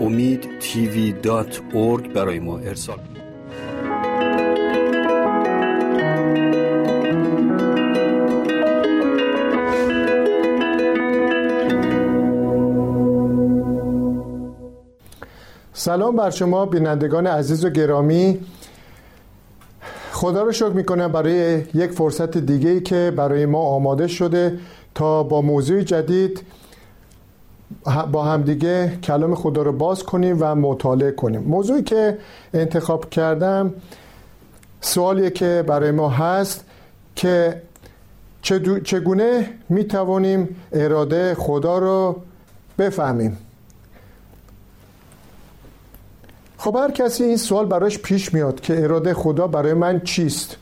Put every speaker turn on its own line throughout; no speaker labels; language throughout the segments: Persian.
امید تیوی دات برای ما ارسال
سلام بر شما بینندگان عزیز و گرامی. خدا رو شکر می‌کنم برای یک فرصت دیگه که برای ما آماده شده تا با موضوع جدید با همدیگه کلام خدا رو باز کنیم و مطالعه کنیم. موضوعی که انتخاب کردم سوالیه که برای ما هست که چگونه می توانیم اراده خدا رو بفهمیم. خب هر کسی این سوال براش پیش میاد که اراده خدا برای من چیست؟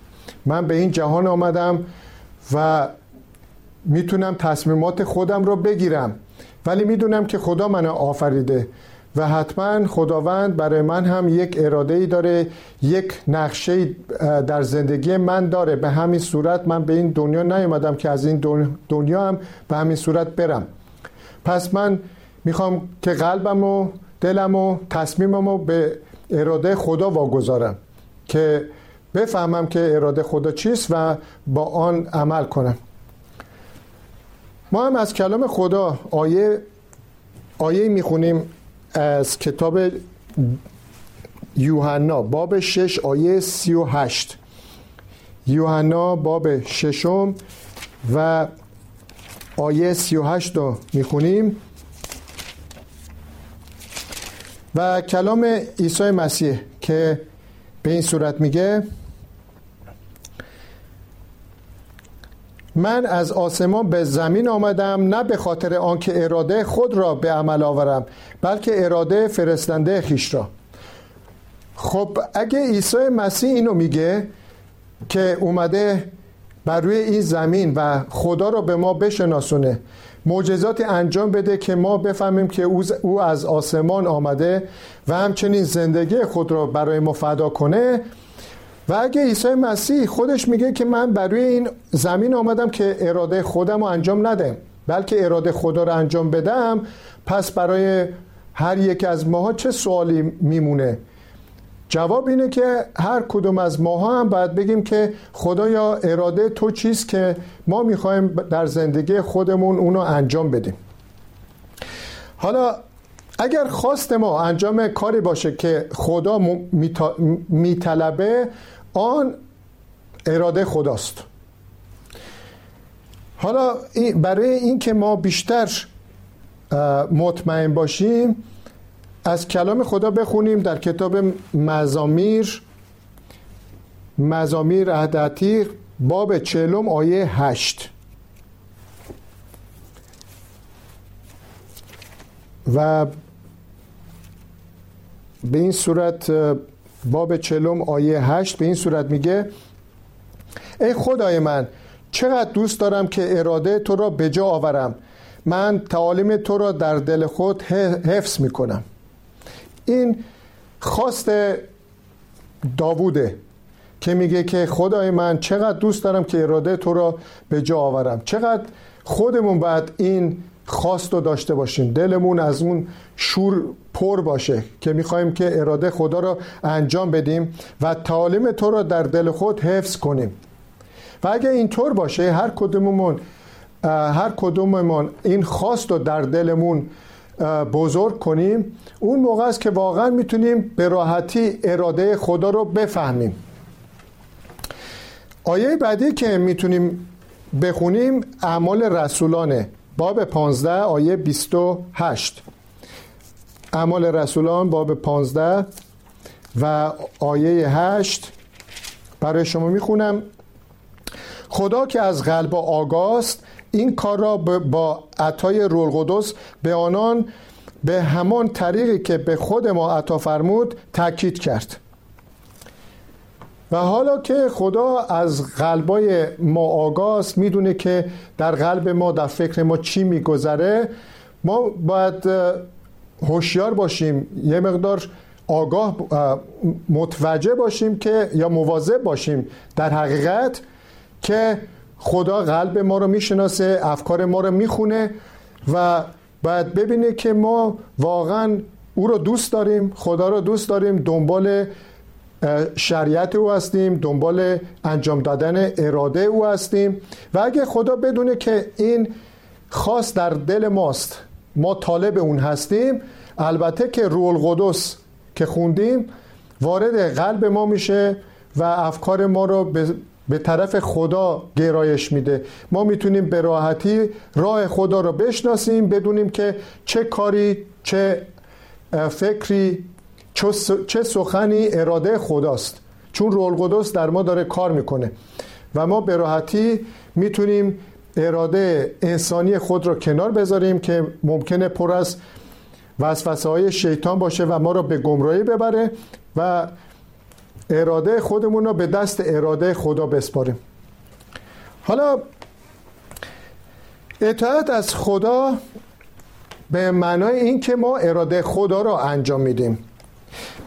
من به این جهان آمدم و می‌تونم تصمیمات خودم رو بگیرم. ولی می‌دونم که خدا منو آفریده و حتما خداوند برای من هم یک اراده ای داره یک نقشه در زندگی من داره. به همین صورت من به این دنیا نیومدم که از این دنیا هم به همین صورت برم. پس من می‌خوام که قلبم و دلم و تصمیمم رو به اراده خدا واگذارم که بفهمم که اراده خدا چیست و با آن عمل کنم. ما هم از کلام خدا آیه آیه می‌خونیم از کتاب یوحنا باب شش آیه سی و هشت. یوحنا باب ششم و آیه سی و هشت رو می‌خونیم. و کلام عیسی مسیح که به این صورت میگه من از آسمان به زمین آمدم نه به خاطر آنکه اراده خود را به عمل آورم بلکه اراده فرستنده خیش را. خب اگه عیسی مسیح اینو میگه که اومده بر روی این زمین و خدا را به ما بشناسونه معجزاتی انجام بده که ما بفهمیم که او از آسمان آمده و همچنین زندگی خود را برای ما فدا کنه و اگه عیسی مسیح خودش میگه که من برای این زمین آمدم که اراده خودم رو انجام ندم بلکه اراده خدا رو انجام بدم پس برای هر یک از ماها چه سوالی میمونه؟ جواب اینه که هر کدوم از ماها هم باید بگیم که خدایا اراده تو چیست که ما می‌خوایم در زندگی خودمون اونو انجام بدیم. حالا اگر خواست ما انجام کاری باشه که خدا میطلبه آن اراده خداست. حالا برای اینکه ما بیشتر مطمئن باشیم از کلام خدا بخونیم در کتاب مزامیر. مزامیر عهد باب چهلم آیه هشت. و به این صورت باب چلم آیه هشت به این صورت میگه ای خدای من چقدر دوست دارم که اراده تو را به جا آورم. من تعالیم تو را در دل خود حفظ می‌کنم. این خواست داووده که میگه که خدای من چقدر دوست دارم که اراده تو را به جا آورم. چقدر خودمون باید این خواست رو داشته باشیم. دلمون از اون شور پر باشه که می‌خوایم که اراده خدا را انجام بدیم و تعالیم تو را در دل خود حفظ کنیم. و اگه اینطور باشه هر کدوممون هر کدوممون این خواست رو در دلمون بزرگ کنیم اون موقع است که واقعا می‌تونیم به راحتی اراده خدا رو بفهمیم. آیه بعدی که می‌تونیم بخونیم اعمال رسولانه. باب 15 آیه 28 اعمال رسولان باب 15 و آیه 8 برای شما می‌خونم. خدا که از قلب آگاست این کار را با عطای رول قدس به آنان به همان طریقی که به خود ما عطا فرمود تاکید کرد. و حالا که خدا از قلبای ما آگاست می‌دونه که در قلب ما در فکر ما چی میگذره ما باید هوشیار باشیم یه مقدار آگاه متوجه باشیم که یا مواظب باشیم در حقیقت که خدا قلب ما رو می‌شناسه افکار ما رو می‌خونه و باید ببینه که ما واقعا او رو دوست داریم خدا رو دوست داریم دنبال شریعت او هستیم دنبال انجام دادن اراده او هستیم. و اگه خدا بدونه که این خاص در دل ماست ما طالب اون هستیم البته که رول قدس که خوندیم وارد قلب ما میشه و افکار ما رو به طرف خدا گرایش میده. ما می‌تونیم به راحتی راه خدا رو بشناسیم بدونیم که چه کاری چه فکری چه سخنی اراده خداست. چون رول قدس در ما داره کار می‌کنه. و ما به راحتی می‌تونیم اراده انسانی خود رو کنار بذاریم که ممکنه پر از وسوسه های شیطان باشه و ما رو به گمراهی ببره و اراده خودمون رو به دست اراده خدا بسپاریم. حالا اطاعت از خدا به معنای این که ما اراده خدا را انجام میدیم.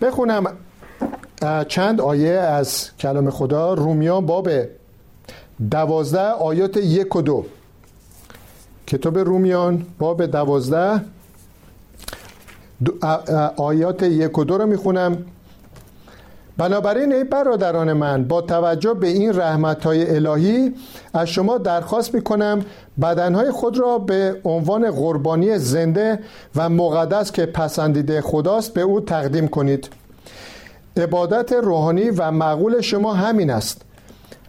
بخونم. چند آیه از کلام خدا؟ رومیان باب دوازده آیات یک و دو. کتاب رومیان باب دوازده. آیات یک و دو رو می‌خونم. بنابراین ای برادران من با توجه به این رحمت های الهی از شما درخواست می کنم بدنهای خود را به عنوان قربانی زنده و مقدس که پسندیده خداست به او تقدیم کنید. عبادت روحانی و معقول شما همین است.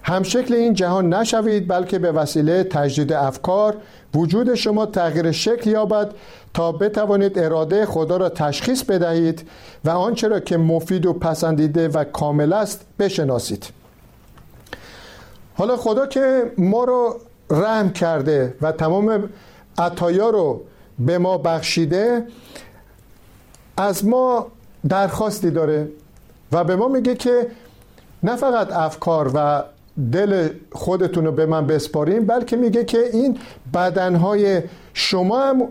همشکل این جهان نشوید بلکه به وسیله تجدید افکار وجود شما تغییر شکل یابد تا بتوانید اراده خدا را تشخیص بدهید و آنچه را که مفید و پسندیده و کامل است بشناسید. حالا خدا که ما رو رحم کرده و تمام عطایا رو به ما بخشیده از ما درخواستی داره و به ما میگه که نه فقط افکار و دل خودتون رو به من بسپاریم بلکه میگه که این بدنهای شما هم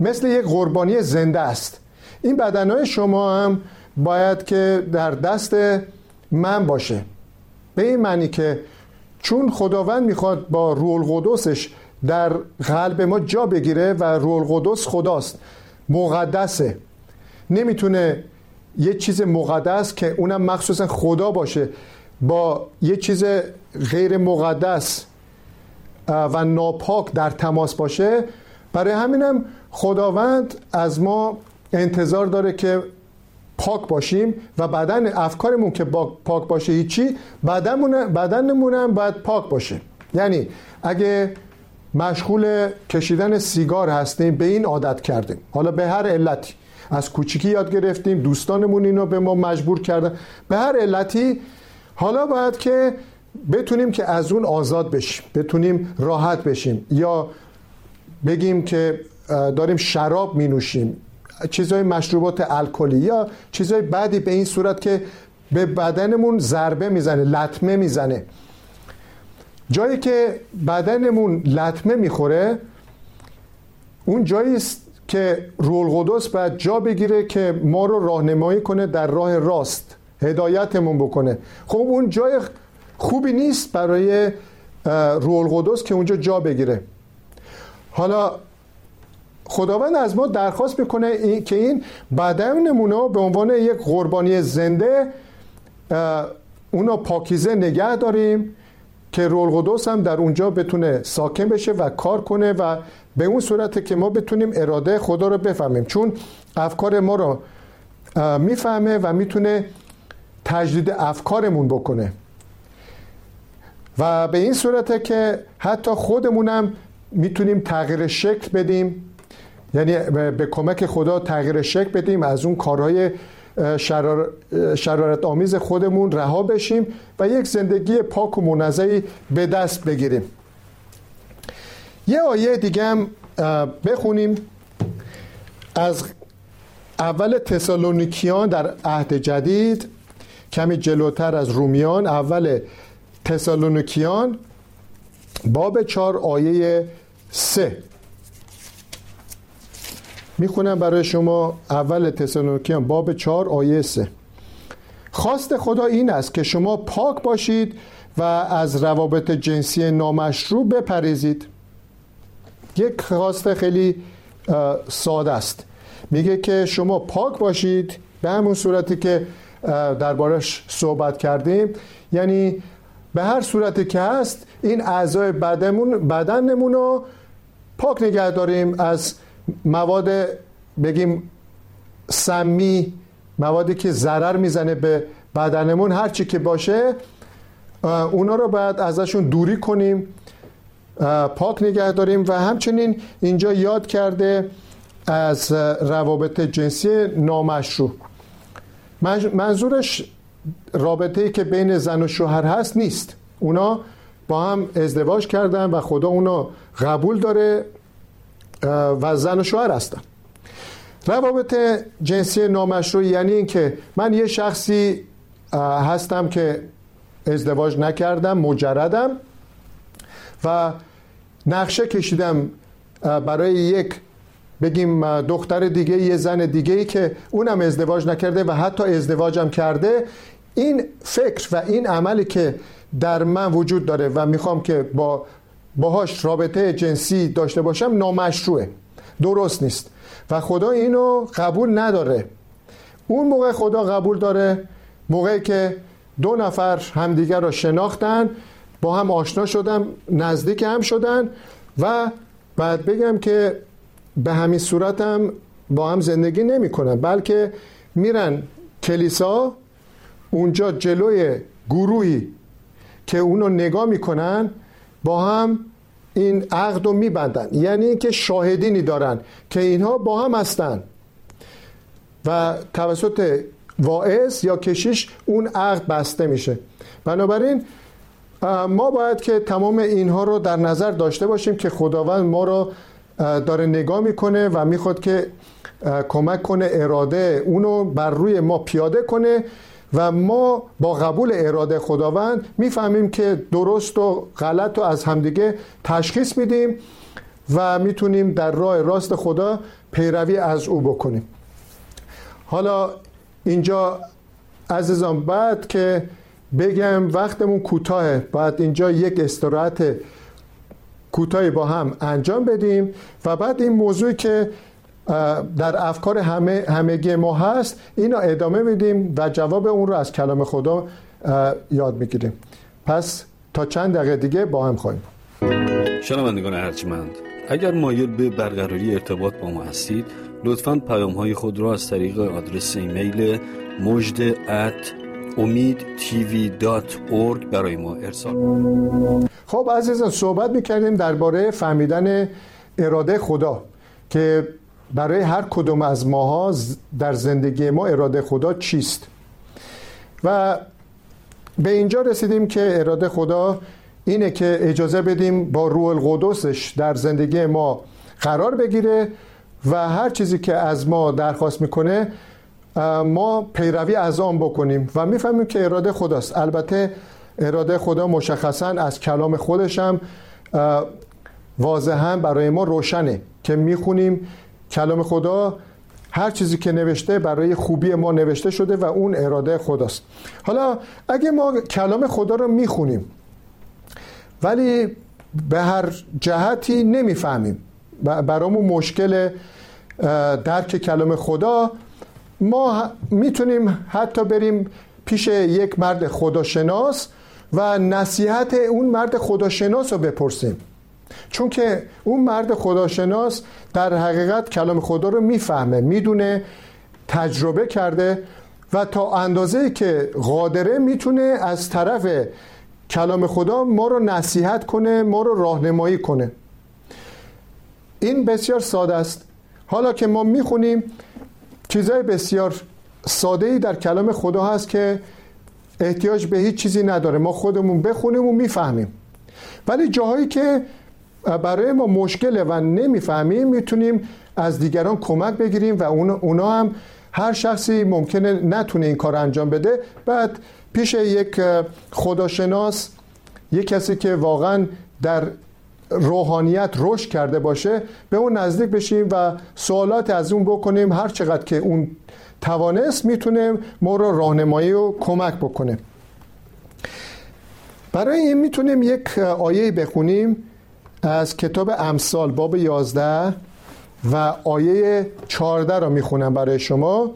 مثل یک قربانی زنده است. این بدنهای شما هم باید که در دست من باشه. به این معنی که چون خداوند می‌خواد با رول قدسش در قلب ما جا بگیره و رول قدس خداست مقدسه. نمی‌تونه یه چیز مقدس که اونم مخصوصا خدا باشه با یه چیز غیر مقدس و ناپاک در تماس باشه. برای همینم خداوند از ما انتظار داره که پاک باشیم و بدن افکارمون که پاک باشه هیچی بدنمون هم باید پاک باشه. یعنی اگه مشغول کشیدن سیگار هستیم به این عادت کردیم. حالا به هر علتی. از کوچیکی یاد گرفتیم دوستانمون اینو به ما مجبور کردن. به هر علتی حالا باید که بتونیم که از اون آزاد بشیم. بتونیم راحت بشیم. یا بگیم که داریم شراب می نوشیم چیزهای مشروبات الکلی یا چیزهای بعدی به این صورت که به بدنمون ضربه می‌زنه لطمه می‌زنه. جایی که بدنمون لطمه می‌خوره اون جایی است که رول قدس باید جا بگیره که ما رو راهنمایی کنه در راه راست هدایتمون بکنه. خب اون جای خوبی نیست برای رول قدس که اونجا جا بگیره. حالا خداوند از ما درخواست می‌کنه که این بدنمون به عنوان یک قربانی زنده اونو پاکیزه نگه داریم که رول قدس هم در اونجا بتونه ساکن بشه و کار کنه و به اون صورته که ما بتونیم اراده خدا رو بفهمیم. چون افکار ما رو می‌فهمه و می‌تونه تجدید افکارمون بکنه. و به این صورته که حتی خودمونم می‌تونیم تغییر شکل بدیم. یعنی به کمک خدا تغییر شکل بدیم از اون کارهای شرار... شرارت آمیز خودمون رها بشیم و یک زندگی پاک و منظری به دست بگیریم. یه آیه دیگه هم بخونیم. از اول تسالونیکیان در عهد جدید کمی جلوتر از رومیان اول تسالونیکیان باب چهار آیه سه. می‌خونم برای شما اول تسالونیکیان باب چهار آیه سه. خواست خدا این است که شما پاک باشید و از روابط جنسی نامشروع بپریزید یک خواست خیلی ساده است. میگه که شما پاک باشید به همون صورتی که دربارش صحبت کردیم. یعنی به هر صورتی که هست این اعضای بدنمون بدنمون رو پاک نگه داریم از مواد بگیم سمی موادی که ضرر می‌زنه به بدنمون هر چی که باشه اونا رو باید ازشون دوری کنیم پاک نگه داریم و همچنین اینجا یاد کرده از روابط جنسی نامشروع. منظورش رابطه ای که بین زن و شوهر هست نیست. اونا با هم ازدواج کردن و خدا اونا قبول داره. و زن و شوهر هستن روابط جنسی نامشروع یعنی اینکه من یه شخصی هستم که ازدواج نکردم مجردم و نقشه کشیدم برای یک بگیم دختر دیگه یه زن دیگه ای که اونم ازدواج نکرده و حتی ازدواجم کرده. این فکر و این عملی که در من وجود داره و می‌خوام که با باهاش رابطه جنسی داشته باشم نامشروعه. درست نیست. و خدا اینو قبول نداره. اون موقع خدا قبول داره موقعی که دو نفر همدیگر را شناختن با هم آشنا شدن نزدیک هم شدن و بعد بگم که به همین صورت هم با هم زندگی نمی کنن بلکه میرن کلیسا اونجا جلوی گروهی که اونو نگاه می‌کنن با هم این عقد رو میبندن. یعنی اینکه شاهدینی دارن که اینها با هم هستن. و توسط واعظ یا کشیش اون عقد بسته میشه. بنابراین ما باید که تمام اینها رو در نظر داشته باشیم که خداوند ما رو داره نگاه می‌کنه و می‌خواد که کمک کنه اراده اونو بر روی ما پیاده کنه. و ما با قبول اراده خداوند می‌فهمیم که درست و غلط رو از همدیگه تشخیص میدیم و می‌تونیم در راه راست خدا پیروی از او بکنیم. حالا اینجا عزیزان بعد که بگم وقتمون کوتاهه باید اینجا یک استراحت کوتاهی با هم انجام بدیم و بعد این موضوعی که در افکار همه همگی ما هست. اینو ادامه میدیم و جواب اون رو از کلام خدا یاد می‌گیریم. پس تا چند دقیقه دیگه با هم خواهیم.
شنوندگان ارجمند اگر مایل به برقراری ارتباط با ما هستید لطفا پیام های خود را از طریق آدرس ایمیل مجد ات امید برای ما ارسال
خب عزیزان صحبت می‌کردیم درباره فهمیدن اراده خدا که برای هر کدوم از ماها در زندگی ما اراده خدا چیست؟ و به اینجا رسیدیم که اراده خدا اینه که اجازه بدیم با روح القدسش در زندگی ما قرار بگیره و هر چیزی که از ما درخواست می‌کنه ما پیروی از آن بکنیم. و می‌فهمیم که اراده خداست. البته اراده خدا مشخصا از کلام خودش هم واضحا برای ما روشنه که می‌خونیم کلام خدا هر چیزی که نوشته برای خوبی ما نوشته شده و اون اراده خداست. حالا اگه ما کلام خدا رو می‌خونیم ولی به هر جهتی نمی‌فهمیم برامون مشکل درک کلام خدا ما می‌تونیم حتی بریم پیش یک مرد خداشناس و نصیحت اون مرد خداشناس رو بپرسیم. چون که اون مرد خداشناس در حقیقت کلام خدا رو می‌فهمه می‌دونه تجربه کرده و تا اندازه که قادره می‌تونه از طرف کلام خدا ما رو نصیحت کنه ما رو راهنمایی کنه. این بسیار ساده است. حالا که ما می‌خونیم چیزهای بسیار ساده ای در کلام خدا هست که احتیاج به هیچ چیزی نداره. ما خودمون بخونیم و می‌فهمیم. ولی جاهایی که برای ما مشکله و نمی‌فهمیم می‌تونیم از دیگران کمک بگیریم و اونا هم هر شخصی ممکنه نتونه این کار انجام بده. بعد پیش یک خداشناس یک کسی که واقعا در روحانیت رشد کرده باشه به اون نزدیک بشیم و سوالات از اون بکنیم. هر چقدر که اون توانست می‌تونه ما رو راهنمایی و کمک بکنه. برای این می‌تونیم یک آیه بخونیم. از کتاب امثال باب 11 و آیه 14 رو می‌خونم برای شما.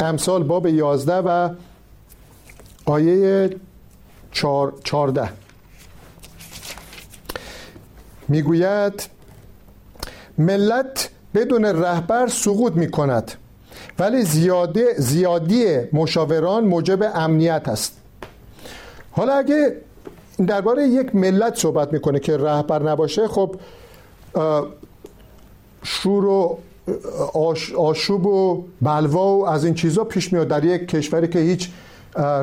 امثال باب 11 و آیه 14 می‌گوید ملت بدون رهبر سقوط می کند ولی زیادی, زیادی مشاوران موجب امنیت است. حالا اگه درباره یک ملت صحبت می‌کنه که رهبر نباشه خب شور و آشوب و بلوا و از این چیزا پیش میاد در یک کشوری که هیچ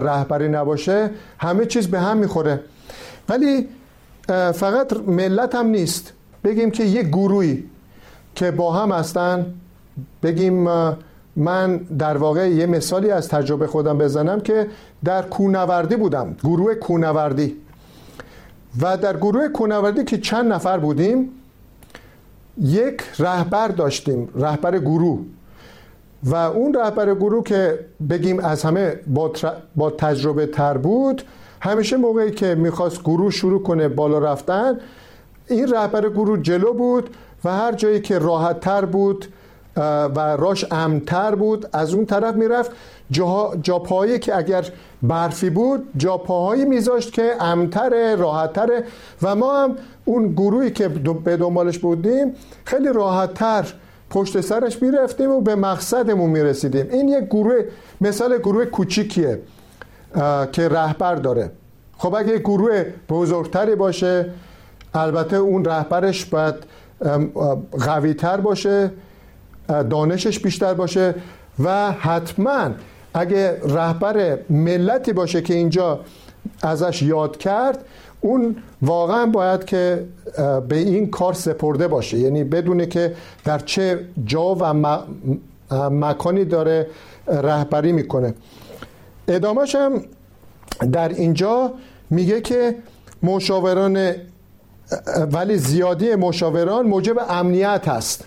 رهبری نباشه همه چیز به هم می‌خوره. ولی فقط ملت هم نیست. بگیم که یک گروهی که با هم هستن بگیم من در واقع یه مثالی از تجربه خودم بزنم که در کونوردی بودم گروه کونوردی و در گروه کونوردی که چند نفر بودیم یک رهبر داشتیم رهبر گروه. و اون رهبر گروه که بگیم از همه با, با تجربه تر بود همیشه موقعی که می‌خواست گروه شروع کنه بالا رفتن این رهبر گروه جلو بود و هر جایی که راحت تر بود و راش امتر بود از اون طرف می‌رفت. جا, که اگر برفی بود جاپاهایی میذاشت که امتر راحتتره. و ما هم اون گروهی که به دنبالش بودیم خیلی راحتتر پشت سرش می‌رفتیم و به مقصدمون می‌رسیدیم. این یک گروه مثال گروه کوچیکیه که رهبر داره. خب اگه گروه بزرگتری باشه البته اون رهبرش باید قویتر باشه دانشش بیشتر باشه و حتما اگه رهبر ملتی باشه که اینجا ازش یاد کرد اون واقعا باید که به این کار سپرده باشه. یعنی بدونه که در چه جا و مکانی داره رهبری می‌کنه. ادامهش هم در اینجا میگه که مشاوران ولی زیادی مشاوران موجب امنیت هست.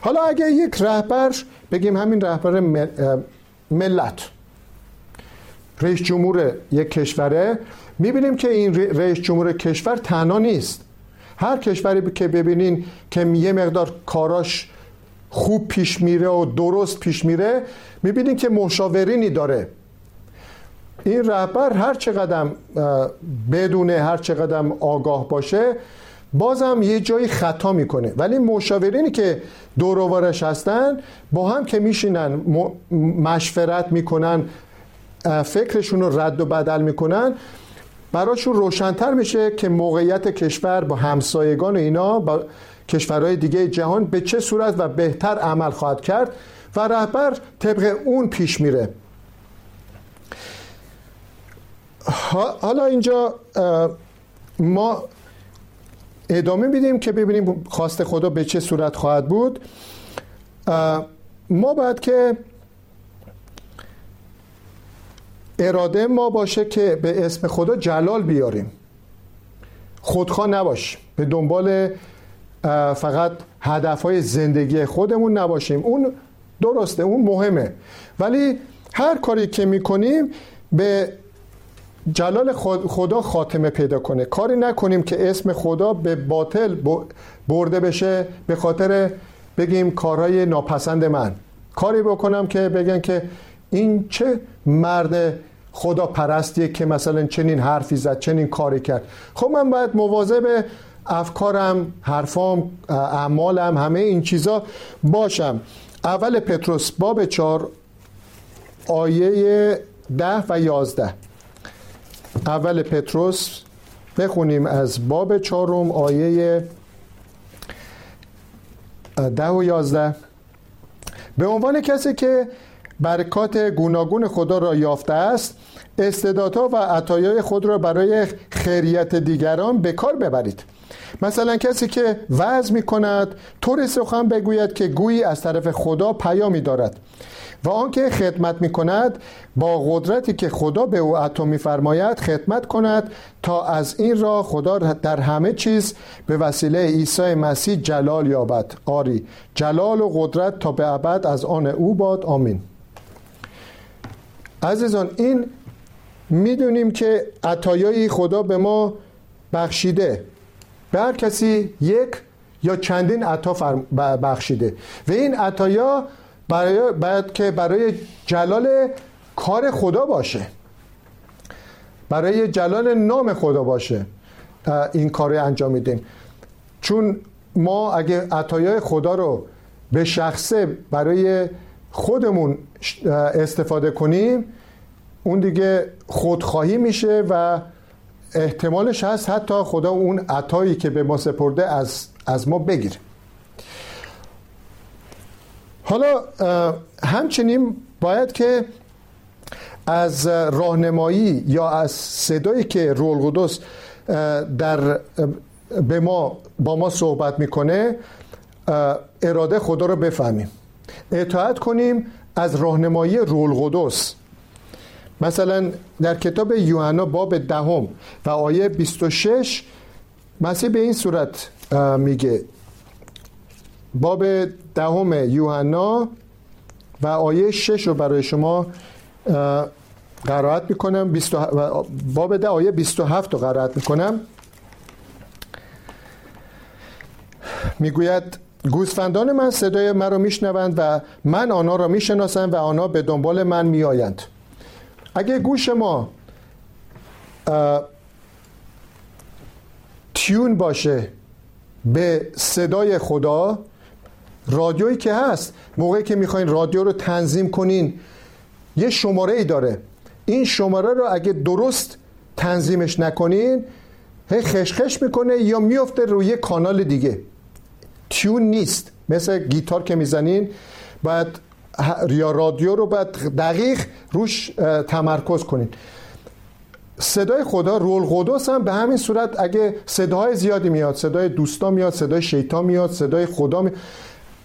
حالا اگه یک رهبر بگیم همین رهبر ملت. رئیس جمهور یک کشوره می‌بینیم که این رئیس جمهور کشور تنها نیست. هر کشوری که ببینین که یه مقدار کاراش خوب پیش میره و درست پیش میره می‌بینین که مشاورینی داره. این رهبر هر چقدر بدونه هر چقدر آگاه باشه بازم یه جایی خطا می‌کنه. ولی مشاورینی که دوروارش هستن با هم که میشینن مشورت می‌کنن فکرشون رو رد و بدل می‌کنن براشون روشنتر میشه که موقعیت کشور با همسایگان و اینا با کشورهای دیگه جهان به چه صورت و بهتر عمل خواهد کرد و رهبر طبق اون پیش میره. حالا اینجا ما ادامه میدیم که ببینیم خواست خدا به چه صورت خواهد بود. ما باید که اراده ما باشه که به اسم خدا جلال بیاریم. خودخواه نباش. به دنبال فقط هدف های زندگی خودمون نباشیم. اون درسته اون مهمه. ولی هر کاری که می‌کنیم به جلال خدا خاتمه پیدا کنه. کاری نکنیم که اسم خدا به باطل برده بشه به خاطر بگیم کارهای ناپسند من. کاری بکنم که بگن که این چه مرد خدا پرستیه که مثلا چنین حرفی زد چنین کاری کرد. خب من باید مواظب افکارم حرفام اعمالم همه این چیزا باشم. اول پتروس باب چار آیه ده و یازده. اول پتروس بخونیم از باب چهارم آیه ده و یازده. به عنوان کسی که برکات گوناگون خدا را یافته است استعدادها و عطایای خود را برای خیریت دیگران به کار ببرید. مثلا کسی که وعظ می کند طور سخن بگوید که گویی از طرف خدا پیامی دارد. و آنکه خدمت می کند با قدرتی که خدا به او عطا می فرماید خدمت کند تا از این را خدا در همه چیز به وسیله عیسی مسیح جلال یابد. آری جلال و قدرت تا به ابد از آن او باد. آمین. عزیزان این می‌دونیم که عطایای خدا به ما بخشیده. به هر کسی یک یا چندین عطا بخشیده. و این عطایا برای باید که برای جلال کار خدا باشه. برای جلال نام خدا باشه. این کار انجام میدیم. چون ما اگه عطایای خدا رو به شخصه برای خودمون استفاده کنیم اون دیگه خودخواهی میشه و احتمالش هست حتی خدا اون عطایی که به ما سپرده از, از ما بگیره. حالا همچنین باید که از راهنمایی یا از صدایی که رول قدس در به ما با ما صحبت می‌کنه اراده خدا رو بفهمیم. اطاعت کنیم از راهنمایی رول قدس. مثلا در کتاب یوحنا باب دهم و آیه 26 مسیح به این صورت میگه باب دهم یوحنا و آیه 6 رو برای شما قرائت می‌کنم. باب ده آیه 27 رو قرائت می‌کنم. می‌گوید گوسفندان من صدای من رو میشنوند و من آنها را می‌شناسم و آنها به دنبال من میآیند. اگه گوش ما تیون باشه به صدای خدا رادیویی که هست موقعی که می‌خواین رادیو رو تنظیم کنین یه شماره ای داره. این شماره رو اگه درست تنظیمش نکنین هی خشخش می‌کنه یا میفته روی کانال دیگه. تیون نیست. مثل گیتار که می‌زنین باید یا رادیو رو باید دقیق روش تمرکز کنین. صدای خدا رول قدس هم به همین صورت اگه صداهای زیادی میاد صدای دوستا میاد صدای شیطان میاد صدای خدا میاد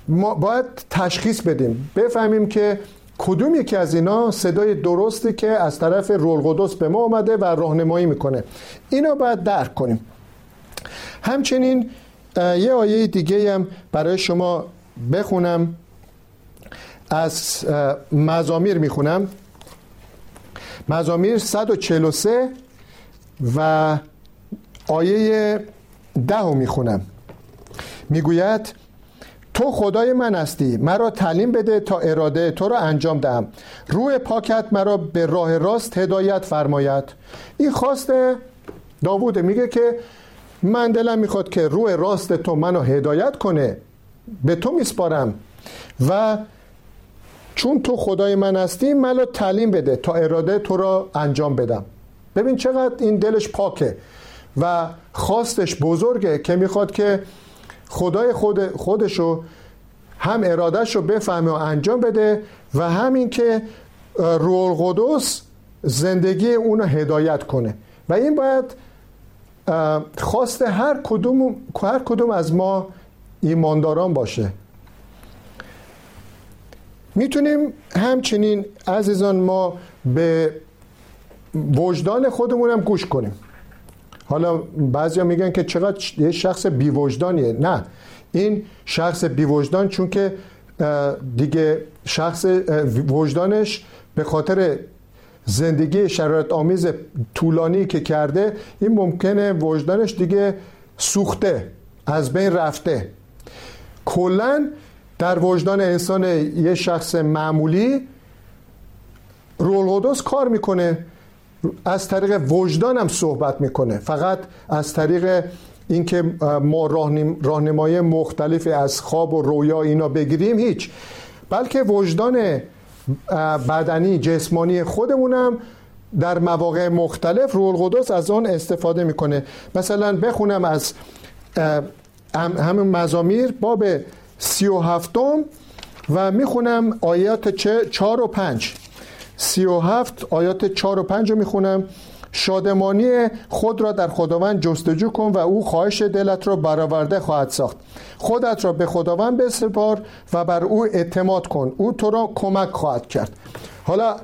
ما باید تشخیص بدیم. بفهمیم که کدوم یکی از اینا صدای درستی که از طرف رول قدس به ما آمده و راهنمایی می‌کنه. اینا باید درک کنیم. همچنین یه آیه دیگه هم برای شما بخونم. از مزامیر می‌خونم. مزامیر 143 و آیه ده می‌خونم. می‌گوید تو خدای من هستی. مرا تعلیم بده تا اراده تو را انجام دهم. روح پاکت مرا به راه راست هدایت فرماید. این خواست داوود میگه که من دلم می‌خواد که روح راست تو منو هدایت کنه. به تو میسپارم. و چون تو خدای من هستی منو تعلیم بده تا اراده تو را انجام بدم. ببین چقدر این دلش پاکه و خواستش بزرگه که می‌خواد که خدای خود خودشو هم ارادهش رو بفهمه و انجام بده و همین که روح القدس زندگی اون رو هدایت کنه. و این باید خواست هر کدوم هر کدوم از ما ایمانداران باشه. می‌تونیم همچنین عزیزان ما به وجدان خودمون هم گوش کنیم. حالا بعضیا میگن که چقدر یه شخص بیوجدانیه. نه. این شخص بیوجدان چون که دیگه شخص وجدانش به خاطر زندگی شرایط آمیز طولانی که کرده این ممکنه وجدانش دیگه سوخته از بین رفته. کلا در وجدان انسان یه شخص معمولی رول کار می‌کنه. از طریق وجدان هم صحبت می‌کنه. فقط از طریق اینکه ما راهنمای مختلفی از خواب و رویا اینا بگیریم هیچ. بلکه وجدان بدنی جسمانی خودمونم در مواقع مختلف رول قدس از آن استفاده می‌کنه. مثلا بخونم از همین مزامیر باب سی و هفتم و می‌خونم آیات چهار و پنج. 37 آیات 4 و 5 رو می‌خونم. شادمانی خود را در خداوند جستجو کن و او خواهش دلت را برآورده خواهد ساخت. خودت را به خداوند بسپار و بر او اعتماد کن. او تو را کمک خواهد کرد. حالا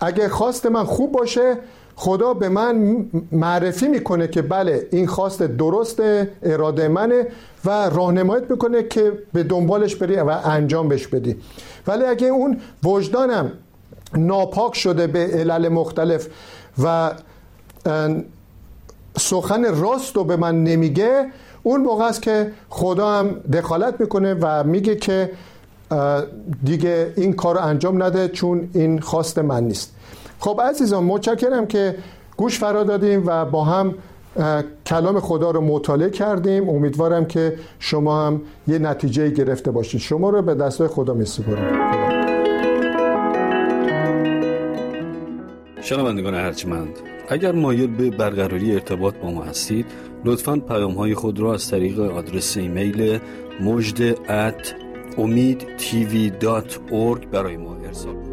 اگه خواست من خوب باشه خدا به من معرفی می‌کنه که بله این خواست درست اراده منه و راهنماییت می‌کنه که به دنبالش بری و انجامش بدی. ولی اگه اون وجدانم ناپاک شده به علل مختلف و سخن راست رو به من نمیگه اون موقع است که خدا هم دخالت می‌کنه و میگه که دیگه این کار رو انجام نده چون این خواست من نیست. خب عزیزان متشکرم که گوش فرا دادیم و با هم کلام خدا رو مطالعه کردیم. امیدوارم که شما هم یه نتیجه گرفته باشید. شما رو به دستای خدا می سپارم
شنوندگان ارجمند اگر مایل به برقراری ارتباط با ما هستید لطفا پیام های خود را از طریق آدرس ایمیل مجد ات امید برای ما ارسال کنید.